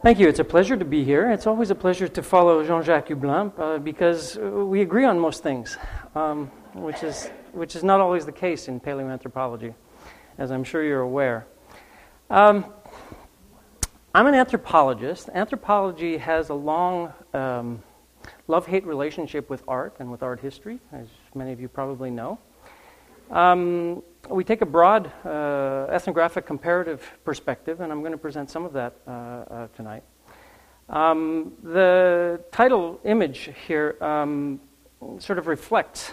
Thank you. It's a pleasure to be here. It's always a pleasure to follow Jean Jacques Hublin uh, because we agree on most things, um, which, is, which is not always the case in paleoanthropology, as I'm sure you're aware. Um, I'm an anthropologist. Anthropology has a long um, love hate relationship with art and with art history, as many of you probably know. We take a broad uh, ethnographic comparative perspective, and I'm going to present some of that uh, uh, tonight. Um, the title image here um, sort of reflects,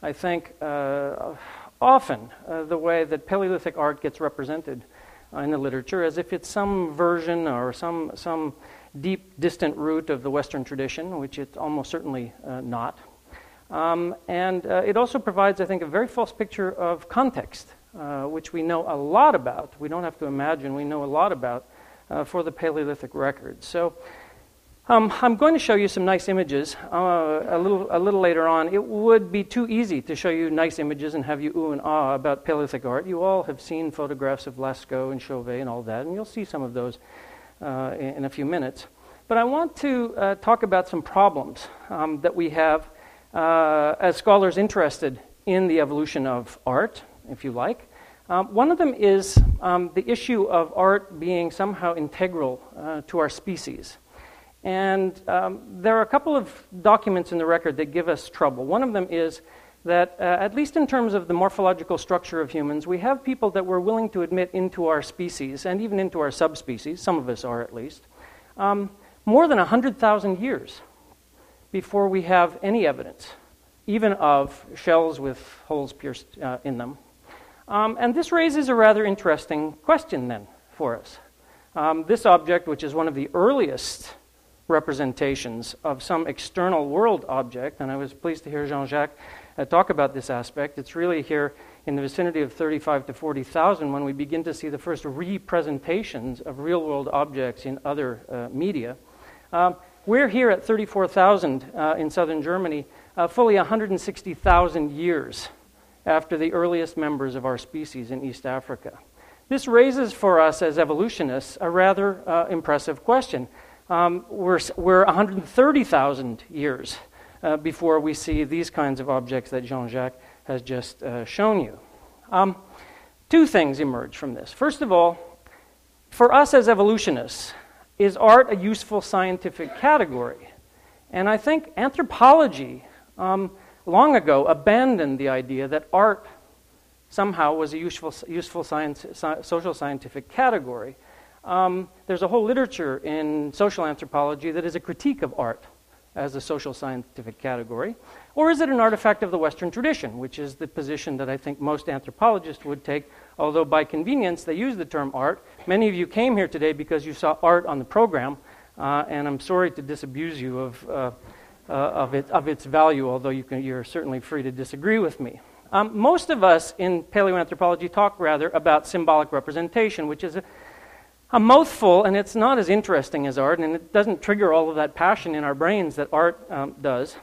I think, uh, often uh, the way that Paleolithic art gets represented in the literature as if it's some version or some, some deep, distant root of the Western tradition, which it's almost certainly not. Um, and uh, it also provides, I think, a very false picture of context, uh, which we know a lot about. We don't have to imagine, we know a lot about uh, for the Paleolithic record. So um, I'm going to show you some nice images uh, a, little, a little later on. It would be too easy to show you nice images and have you ooh and ah about Paleolithic art. You all have seen photographs of Lascaux and Chauvet and all that, and you'll see some of those uh, in, in, a few minutes. But I want to uh, talk about some problems um, that we have uh, as scholars interested in the evolution of art, if you like. Um, one of them is um, the issue of art being somehow integral uh, to our species. And um, there are a couple of documents in the record that give us trouble. One of them is that, uh, at least in terms of the morphological structure of humans, we have people that we're willing to admit into our species and even into our subspecies, some of us are at least, um, more than 100,000 years before we have any evidence, even of shells with holes pierced uh, in them. Um, and this raises a rather interesting question then for us. Um, this object, which is one of the earliest representations of some external world object, and I was pleased to hear Jean Jacques uh, talk about this aspect. It's really here in the vicinity of 35 to 40,000 when we begin to see the first representations of real world objects in other uh, media. Um, we're here at 34,000 uh, in southern Germany, uh, fully 160,000 years after the earliest members of our species in East Africa. This raises for us as evolutionists a rather uh, impressive question. Um, we're, we're 130,000 years uh, before we see these kinds of objects that Jean Jacques has just uh, shown you. Um, two things emerge from this. First of all, for us as evolutionists, is art a useful scientific category? And I think anthropology um, long ago abandoned the idea that art somehow was a useful, useful science, social scientific category. Um, there's a whole literature in social anthropology that is a critique of art as a social scientific category? Or is it an artifact of the Western tradition, which is the position that I think most anthropologists would take, although by convenience they use the term art. Many of you came here today because you saw art on the program, uh, and I'm sorry to disabuse you of, uh, uh, of, it, of its value, although you can, you're certainly free to disagree with me. Um, most of us in paleoanthropology talk rather about symbolic representation, which is a, a mouthful, and it's not as interesting as art, and it doesn't trigger all of that passion in our brains that art um, does.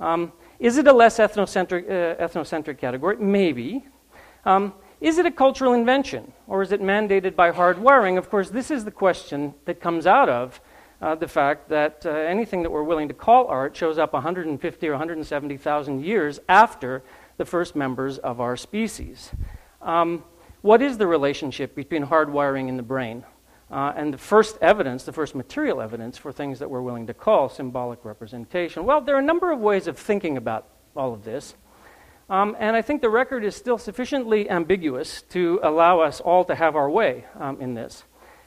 Um, is it a less ethnocentric, uh, ethnocentric category? Maybe. Um, is it a cultural invention, or is it mandated by hard wiring? Of course, this is the question that comes out of uh, the fact that uh, anything that we're willing to call art shows up 150 or 170,000 years after the first members of our species. Um, what is the relationship between hard wiring in the brain? Uh, and the first evidence, the first material evidence for things that we're willing to call symbolic representation. Well, there are a number of ways of thinking about all of this. Um, and I think the record is still sufficiently ambiguous to allow us all to have our way um, in this.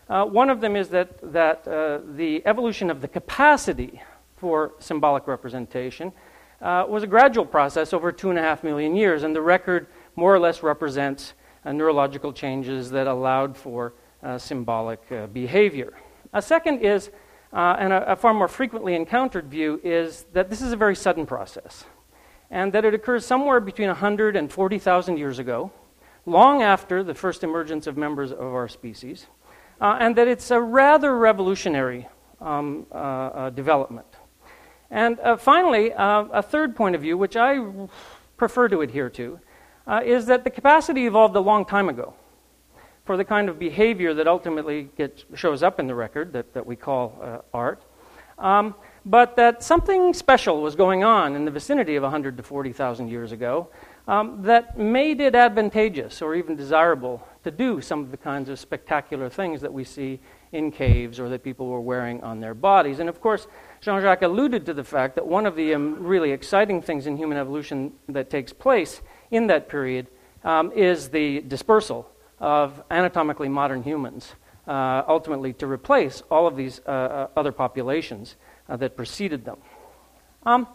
Uh, one of them is that, that uh, the evolution of the capacity for symbolic representation uh, was a gradual process over two and a half million years, and the record more or less represents uh, neurological changes that allowed for symbolic uh, behavior. A second is, uh, and a, a, far more frequently encountered view, is that this is a very sudden process, and that it occurs somewhere between 100 and 40,000 years ago, long after the first emergence of members of our species, uh, and that it's a rather revolutionary um, uh, uh, development. And finally, a third point of view, which I prefer to adhere to, is that the capacity evolved a long time ago for the kind of behavior that ultimately gets, shows up in the record that, that we call uh, art, um, but that something special was going on in the vicinity of 100 to 40,000 years ago um, that made it advantageous or even desirable to do some of the kinds of spectacular things that we see in caves or that people were wearing on their bodies. And of course, Jean Jacques alluded to the fact that one of the um, really exciting things in human evolution that takes place in that period um, is the dispersal of anatomically modern humans, uh, ultimately to replace all of these uh, uh other populations uh, that preceded them. Um,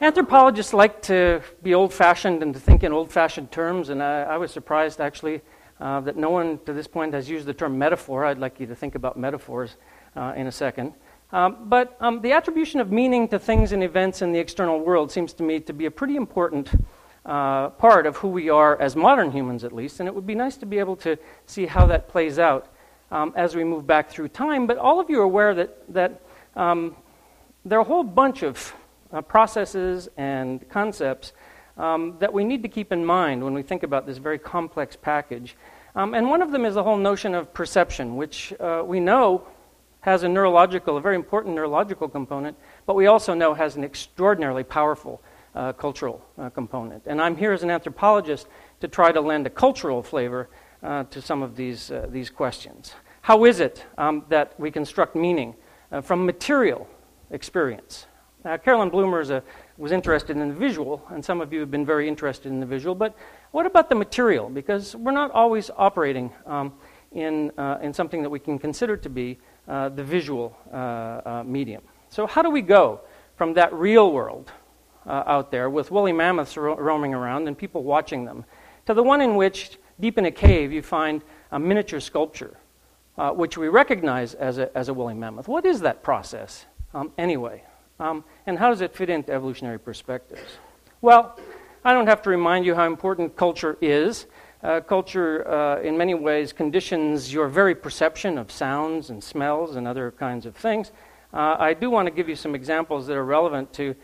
anthropologists like to be old fashioned and to think in old fashioned terms, and I, I was surprised actually uh, that no one to this point has used the term metaphor. I'd like you to think about metaphors in a second. Um, but um, the attribution of meaning to things and events in the external world seems to me to be a pretty important uh, part of who we are as modern humans, at least. And it would be nice to be able to see how that plays out um, as we move back through time. But all of you are aware that, that um, there are a whole bunch of uh, processes and concepts um, that we need to keep in mind when we think about this very complex package. Um, and one of them is the whole notion of perception, which uh, we know has a neurological, a very important neurological component, but we also know has an extraordinarily powerful uh, cultural uh, component. And I'm here as an anthropologist to try to lend a cultural flavor uh, to some of these, uh, these questions. How is it um, that we construct meaning uh, from material experience? Carolyn Blumer a, was interested in the visual, and some of you have been very interested in the visual, but what about the material? Because we're not always operating um, in, in something that we can consider to be the visual medium. So, how do we go from that real world uh, out there with woolly mammoths ro- roaming around and people watching them to the one in which, deep in a cave, you find a miniature sculpture, uh, which we recognize as a, as a woolly mammoth? What is that process um, anyway? Um, and how does it fit into evolutionary perspectives? Well, I don't have to remind you how important culture is. Uh, culture, uh, in many ways, conditions your very perception of sounds and smells and other kinds of things. Uh, I do want to give you some examples that are relevant to,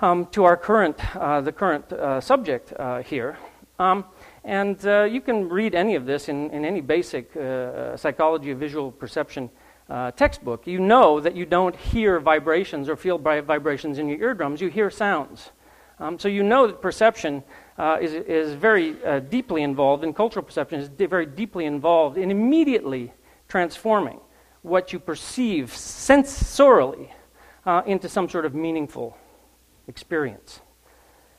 um, to our current, uh, the current uh, subject uh, here. Um, and you can read any of this in, in any basic psychology of visual perception textbook. You know that you don't hear vibrations or feel vibrations in your eardrums, you hear sounds. Um, so you know that perception uh, is, is very uh, deeply involved, and cultural perception is very deeply involved in immediately transforming what you perceive sensorially uh, into some sort of meaningful experience.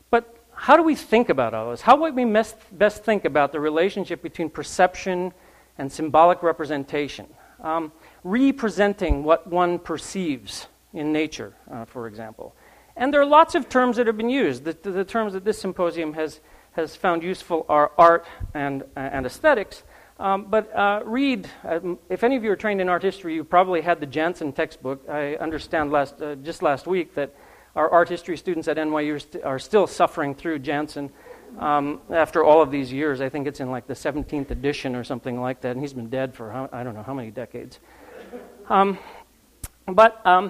But how do we think about all this? How would we best, think about the relationship between perception and symbolic representation? Um, representing what one perceives in nature, uh, for example. And there are lots of terms that have been used. The, the terms that this symposium has, has found useful are art and, and aesthetics. Um, but uh, read, um, if any of you are trained in art history, you probably had the Janson textbook. I understand last, uh, just last week that our art history students at NYU st- are still suffering through Janson um, after all of these years. I think it's in like the 17th edition or something like that, and he's been dead for how, I don't know how many decades. Um, but um,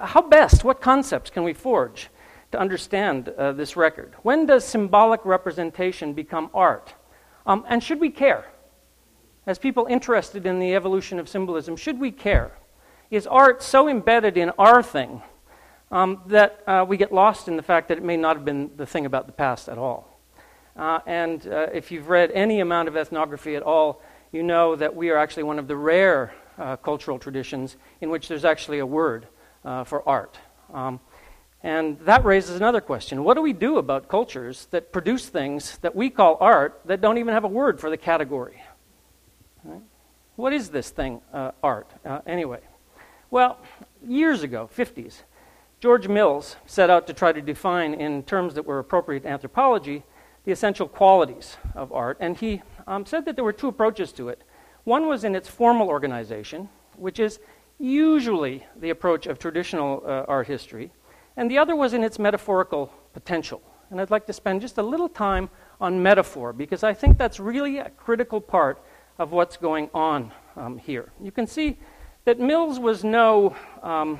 how best, what concepts can we forge to understand uh, this record? When does symbolic representation become art? Um, and should we care? As people interested in the evolution of symbolism, should we care? Is art so embedded in our thing um, that uh, we get lost in the fact that it may not have been the thing about the past at all? Uh, and uh, if you've read any amount of ethnography at all, you know that we are actually one of the rare uh, cultural traditions in which there's actually a word uh, for art. Um, and that raises another question. What do we do about cultures that produce things that we call art that don't even have a word for the category? Right? What is this thing, uh, art, anyway? Well, years ago, 50s, George Mills set out to try to define, in terms that were appropriate to anthropology, the essential qualities of art. And he um, said that there were two approaches to it. One was in its formal organization, which is usually the approach of traditional uh, art history, and the other was in its metaphorical potential. And I'd like to spend just a little time on metaphor because I think that's really a critical part of what's going on um, here. You can see that Mills was no um,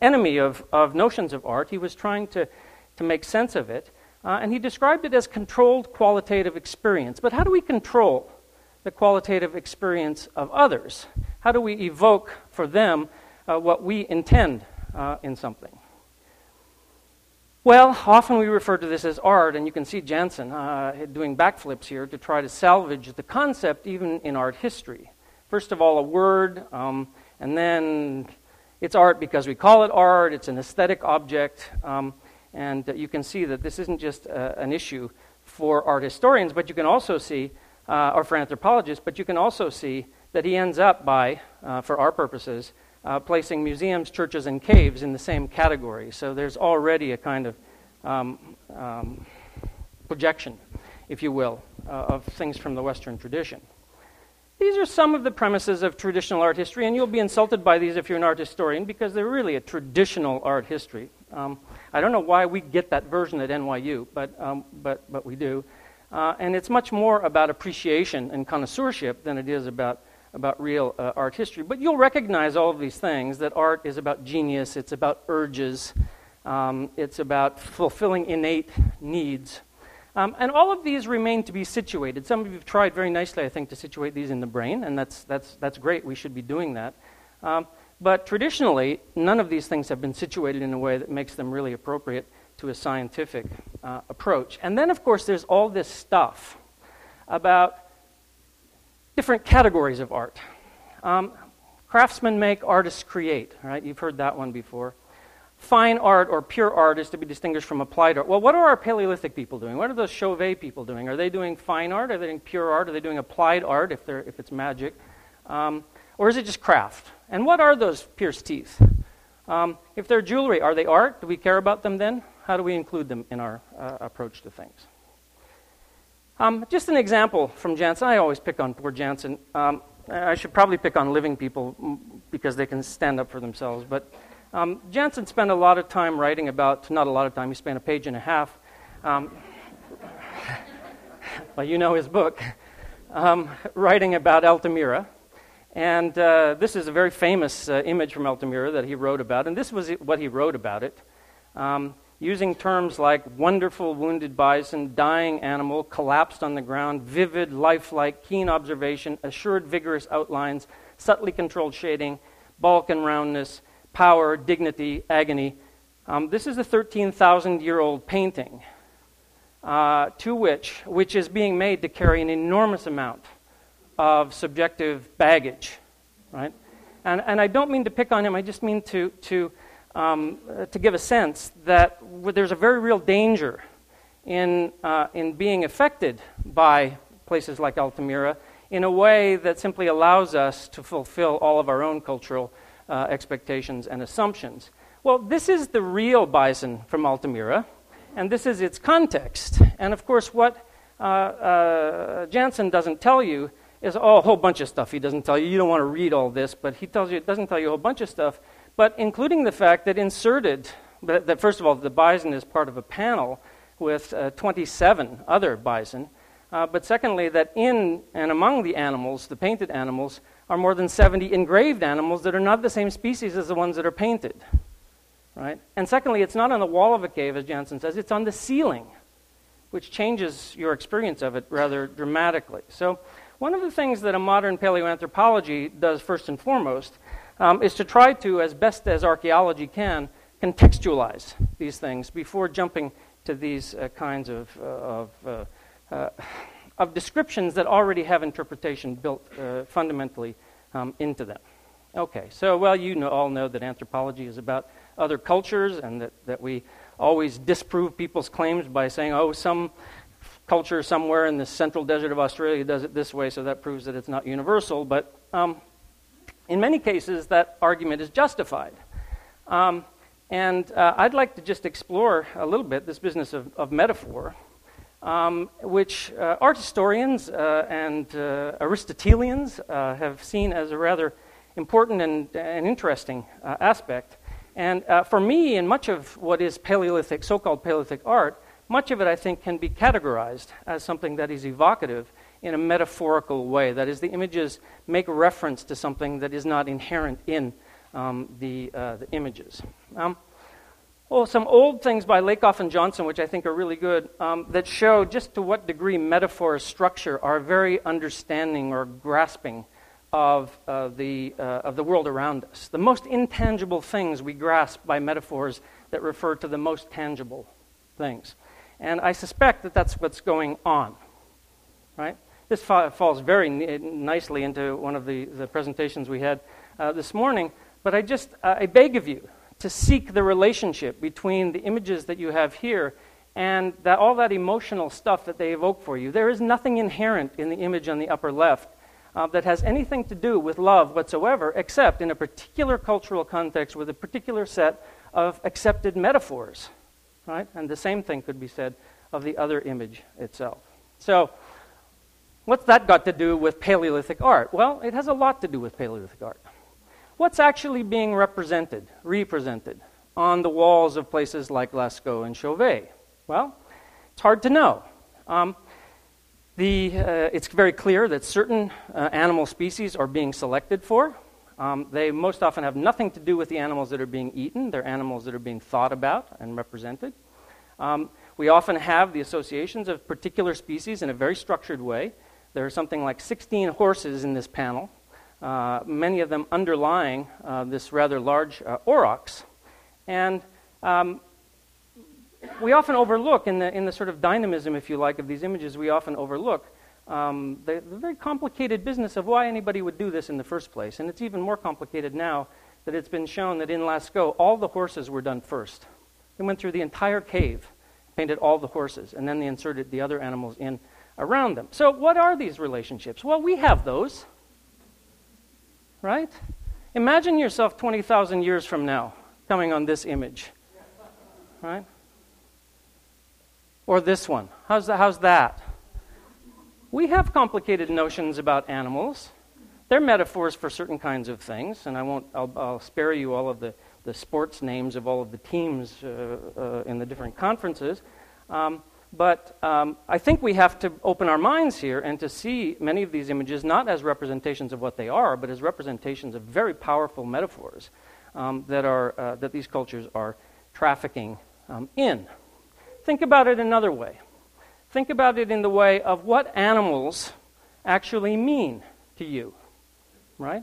enemy of, of notions of art, he was trying to, to make sense of it. Uh, and he described it as controlled qualitative experience. But how do we control the qualitative experience of others? How do we evoke for them uh, what we intend uh, in something? Well, often we refer to this as art, and you can see Janson uh, doing backflips here to try to salvage the concept even in art history. First of all, a word, um, and then it's art because we call it art, it's an aesthetic object, um, and you can see that this isn't just uh, an issue for art historians, but you can also see, uh, or for anthropologists, but you can also see that he ends up by, uh, for our purposes, uh, placing museums, churches, and caves in the same category. So there's already a kind of um, um, projection, if you will, uh, of things from the Western tradition. These are some of the premises of traditional art history, and you'll be insulted by these if you're an art historian because they're really a traditional art history. Um, I don't know why we get that version at NYU, but, um, but, but we do. Uh, and it's much more about appreciation and connoisseurship than it is about about real uh, art history. But you'll recognize all of these things that art is about genius, it's about urges, um, it's about fulfilling innate needs. Um, and all of these remain to be situated. Some of you have tried very nicely, I think, to situate these in the brain, and that's, that's, that's great. We should be doing that. Um, but traditionally, none of these things have been situated in a way that makes them really appropriate to a scientific uh, approach. And then, of course, there's all this stuff about different categories of art. Um, craftsmen make, artists create, right? You've heard that one before. Fine art or pure art is to be distinguished from applied art. Well, what are our Paleolithic people doing? What are those Chauvet people doing? Are they doing fine art? Are they doing pure art? Are they doing applied art if, they're, if it's magic? Um, or is it just craft? And what are those pierced teeth? Um, if they're jewelry, are they art? Do we care about them then? How do we include them in our uh, approach to things? Um, just an example from Janson. I always pick on poor Janson. Um, I should probably pick on living people because they can stand up for themselves. But um, Janson spent a lot of time writing about, not a lot of time, he spent a page and a half. Um, well, you know his book, um, writing about Altamira. And uh, this is a very famous uh, image from Altamira that he wrote about. And this was what he wrote about it. Um, using terms like wonderful wounded bison, dying animal, collapsed on the ground, vivid, lifelike, keen observation, assured vigorous outlines, subtly controlled shading, bulk and roundness, power, dignity, agony. Um, this is a 13,000 year old painting uh, to which, which is being made to carry an enormous amount of subjective baggage, right? And, and I don't mean to pick on him, I just mean to, to um, uh, to give a sense that there's a very real danger in, uh, in being affected by places like Altamira in a way that simply allows us to fulfill all of our own cultural uh, expectations and assumptions. Well, this is the real bison from Altamira, and this is its context. And of course, what uh, uh, Janson doesn't tell you is oh, a whole bunch of stuff he doesn't tell you. You don't want to read all this, but he tells you, it doesn't tell you a whole bunch of stuff but including the fact that inserted, that first of all, the bison is part of a panel with uh, 27 other bison, uh, but secondly, that in and among the animals, the painted animals, are more than 70 engraved animals that are not the same species as the ones that are painted. Right? And secondly, it's not on the wall of a cave, as Janson says, it's on the ceiling, which changes your experience of it rather dramatically. So, one of the things that a modern paleoanthropology does first and foremost um, is to try to, as best as archaeology can, contextualize these things before jumping to these uh, kinds of, uh, of, uh, uh of, descriptions that already have interpretation built uh, fundamentally um, into them. Okay, so, well, you know, all know that anthropology is about other cultures and that, that we always disprove people's claims by saying, oh, some culture somewhere in the central desert of Australia does it this way, so that proves that it's not universal. But um, in many cases, that argument is justified. Um, and uh, I'd like to just explore a little bit this business of, of metaphor, um, which uh, art historians uh, and uh, Aristotelians uh, have seen as a rather important and, and interesting aspect. And for me, in much of what is Paleolithic, so called Paleolithic art, much of it I think can be categorized as something that is evocative in a metaphorical way. That is, the images make reference to something that is not inherent in um, the, uh, the images. Um, Well, some old things by Lakoff and Johnson, which I think are really good, um, that show just to what degree metaphors structure our very understanding or grasping of, uh, the, uh, of the world around us. The most intangible things we grasp by metaphors that refer to the most tangible things. And I suspect that that's what's going on. Right? This fa- falls very nicely into one of the, the presentations we had uh, this morning, but I just I beg of you to seek the relationship between the images that you have here and that, all that emotional stuff that they evoke for you. There is nothing inherent in the image on the upper left uh, that has anything to do with love whatsoever, except in a particular cultural context with a particular set of accepted metaphors. Right? And the same thing could be said of the other image itself. So, what's that got to do with Paleolithic art? Well, it has a lot to do with Paleolithic art. What's actually being represented, represented, on the walls of places like Lascaux and Chauvet? Well, it's hard to know. Um, the, uh, it's very clear that certain uh, animal species are being selected for. Um, they most often have nothing to do with the animals that are being eaten. They're animals that are being thought about and represented. Um, we often have the associations of particular species in a very structured way. There are something like 16 horses in this panel uh, many of them underlying uh, this rather large uh, aurochs. And um, we often overlook, in the, in the sort of dynamism, if you like, of these images, we often overlook um, the, the, very complicated business of why anybody would do this in the first place. And it's even more complicated now that it's been shown that in Lascaux, all the horses were done first. They went through the entire cave, painted all the horses, and then they inserted the other animals in around them. So, what are these relationships? Well, we have those right? Imagine yourself 20,000 years from now coming on this image, right? Or this one. How's, that? how's that? We have complicated notions about animals. They're metaphors for certain kinds of things, and I won't, I'll, I'll spare you all of the, the sports names of all of the teams uh, uh, in the different conferences. Um, but um, I think we have to open our minds here and to see many of these images not as representations of what they are, but as representations of very powerful metaphors um, that, are, uh, that these cultures are trafficking um, in. Think about it another way. Think about it in the way of what animals actually mean to you, right?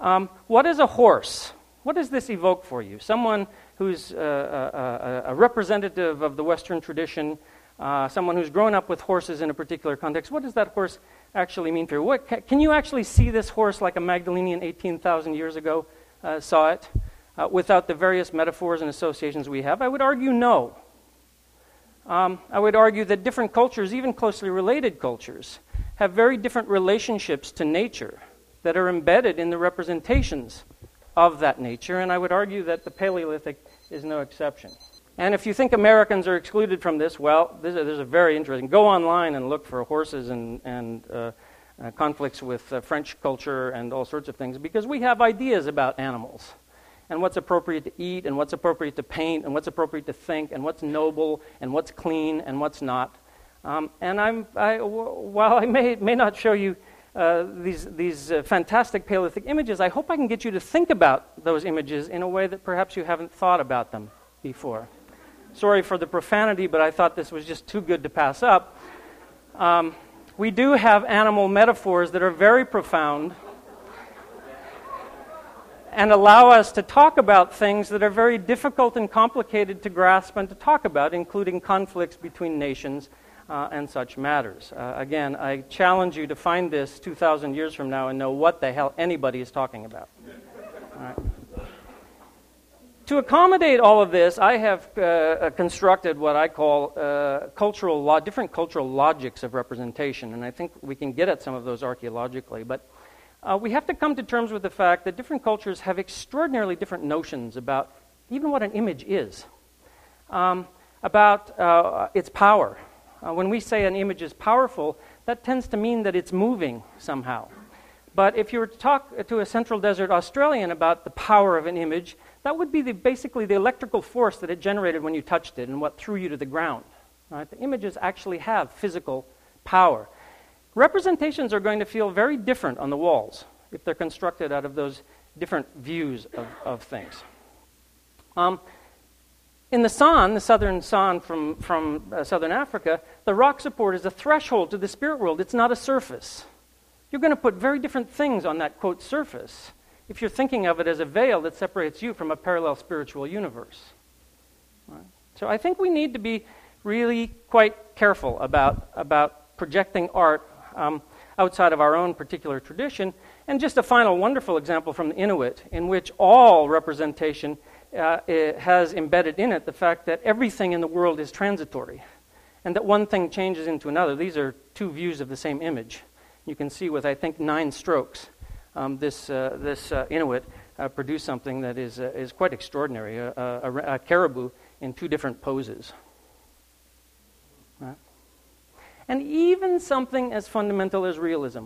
Um, what is a horse? What does this evoke for you? Someone who's uh, a, uh, uh, a, a representative of the Western tradition uh, someone who's grown up with horses in a particular context, what does that horse actually mean for you? What, can you actually see this horse like a Magdalenian 18,000 years ago uh, saw it uh, without the various metaphors and associations we have? I would argue no. Um, I would argue that different cultures, even closely related cultures, have very different relationships to nature that are embedded in the representations of that nature, and I would argue that the Paleolithic is no exception. And if you think Americans are excluded from this, well, this, is a very interesting. Go online and look for horses and, and uh, uh, conflicts with uh, French culture and all sorts of things because we have ideas about animals and what's appropriate to eat and what's appropriate to paint and what's appropriate to think and what's noble and what's clean and what's not. Um, and I'm, I, while I may, may not show you uh, these, these uh, fantastic Paleolithic images, I hope I can get you to think about those images in a way that perhaps you haven't thought about them before. Sorry for the profanity, but I thought this was just too good to pass up. Um, we do have animal metaphors that are very profound and allow us to talk about things that are very difficult and complicated to grasp and to talk about, including conflicts between nations uh, and such matters. Uh, again, I challenge you to find this 2,000 years from now and know what the hell anybody is talking about. All right to accommodate all of this, I have uh, uh, constructed what I call uh, cultural lo- different cultural logics of representation, and I think we can get at some of those archaeologically. But uh, we have to come to terms with the fact that different cultures have extraordinarily different notions about even what an image is, um, about uh, its power. Uh, when we say an image is powerful, that tends to mean that it's moving somehow. But if you were to talk to a Central Desert Australian about the power of an image, that would be the, basically the electrical force that it generated when you touched it and what threw you to the ground. Right? The images actually have physical power. Representations are going to feel very different on the walls if they're constructed out of those different views of, of things. Um, In the San, the southern San from, from uh, southern Africa, the rock support is a threshold to the spirit world. It's not a surface. You're going to put very different things on that, quote, surface if you're thinking of it as a veil that separates you from a parallel spiritual universe. Right? So I think we need to be really quite careful about, about projecting art um, outside of our own particular tradition. And just a final wonderful example from the Inuit, in which all representation uh, has embedded in it the fact that everything in the world is transitory and that one thing changes into another. These are two views of the same image. You can see with, I think, nine strokes, um, this, uh, this uh, Inuit uh, produced something that is, uh, is quite extraordinary a, a, a, caribou in two different poses. Right? And even something as fundamental as realism.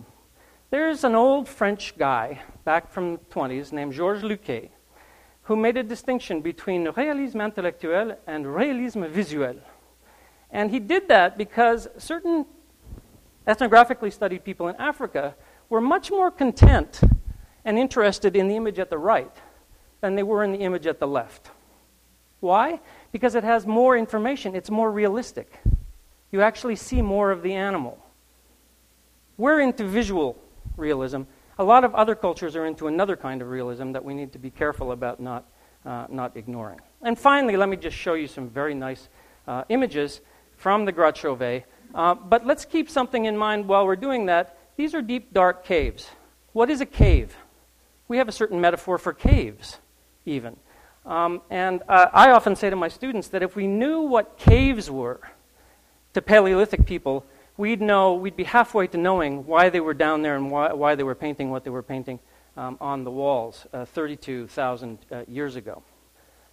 There's an old French guy back from the 20s named Georges Luquet who made a distinction between réalisme intellectuel and réalisme visuel. And he did that because certain ethnographically studied people in Africa were much more content and interested in the image at the right than they were in the image at the left. Why? Because it has more information, it's more realistic. You actually see more of the animal. We're into visual realism. A lot of other cultures are into another kind of realism that we need to be careful about not, uh, not ignoring. And finally, let me just show you some very nice uh, images from the Grotte Chauvet uh, but let's keep something in mind while we're doing that. These are deep, dark caves. What is a cave? We have a certain metaphor for caves, even. Um, and uh, I often say to my students that if we knew what caves were to Paleolithic people, we'd know, we'd be halfway to knowing why they were down there and why, why they were painting what they were painting um, on the walls uh, 32,000 uh, years ago.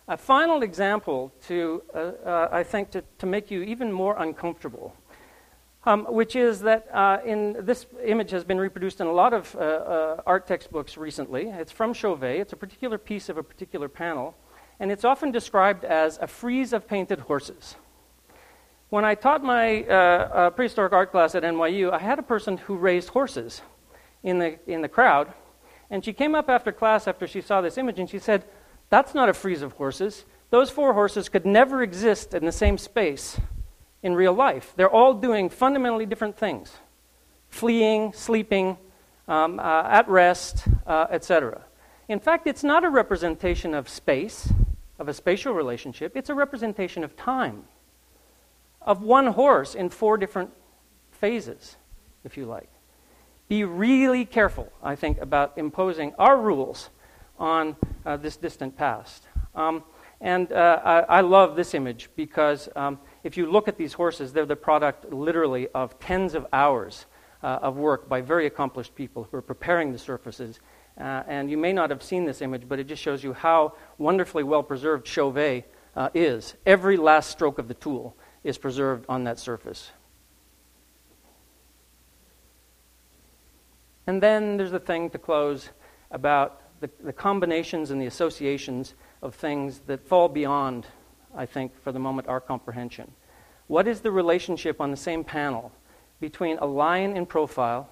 A final example to, uh, uh, I think, to, to make you even more uncomfortable um, which is that uh, in this image has been reproduced in a lot of uh, uh, art textbooks recently. It's from Chauvet. It's a particular piece of a particular panel, and it's often described as a frieze of painted horses. When I taught my uh, uh, prehistoric art class at NYU, I had a person who raised horses in the, in the crowd, and she came up after class after she saw this image, and she said, That's not a frieze of horses. Those four horses could never exist in the same space in real life. They're all doing fundamentally different things fleeing, sleeping, um, uh, at rest, uh, etc. In fact, it's not a representation of space, of a spatial relationship, it's a representation of time, of one horse in four different phases, if you like. Be really careful, I think, about imposing our rules on uh, this distant past. Um, and uh, I, I, love this image because um, if you look at these horses, they're the product literally of tens of hours uh, of work by very accomplished people who are preparing the surfaces. Uh, and you may not have seen this image, but it just shows you how wonderfully well preserved Chauvet uh, is. Every last stroke of the tool is preserved on that surface. And then there's the thing to close about the, the combinations and the associations of things that fall beyond I think, for the moment, our comprehension. What is the relationship on the same panel between a lion in profile,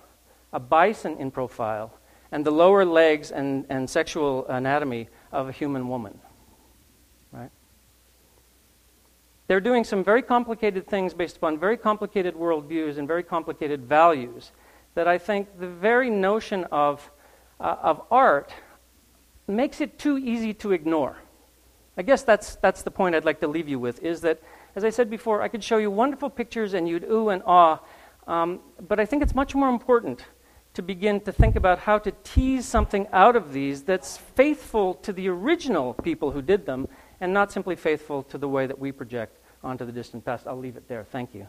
a bison in profile, and the lower legs and, and sexual anatomy of a human woman? Right? They're doing some very complicated things based upon very complicated worldviews and very complicated values that I think the very notion of, uh, of art makes it too easy to ignore. I guess that's, that's the point I'd like to leave you with is that, as I said before, I could show you wonderful pictures and you'd ooh and ah, um, but I think it's much more important to begin to think about how to tease something out of these that's faithful to the original people who did them and not simply faithful to the way that we project onto the distant past. I'll leave it there. Thank you.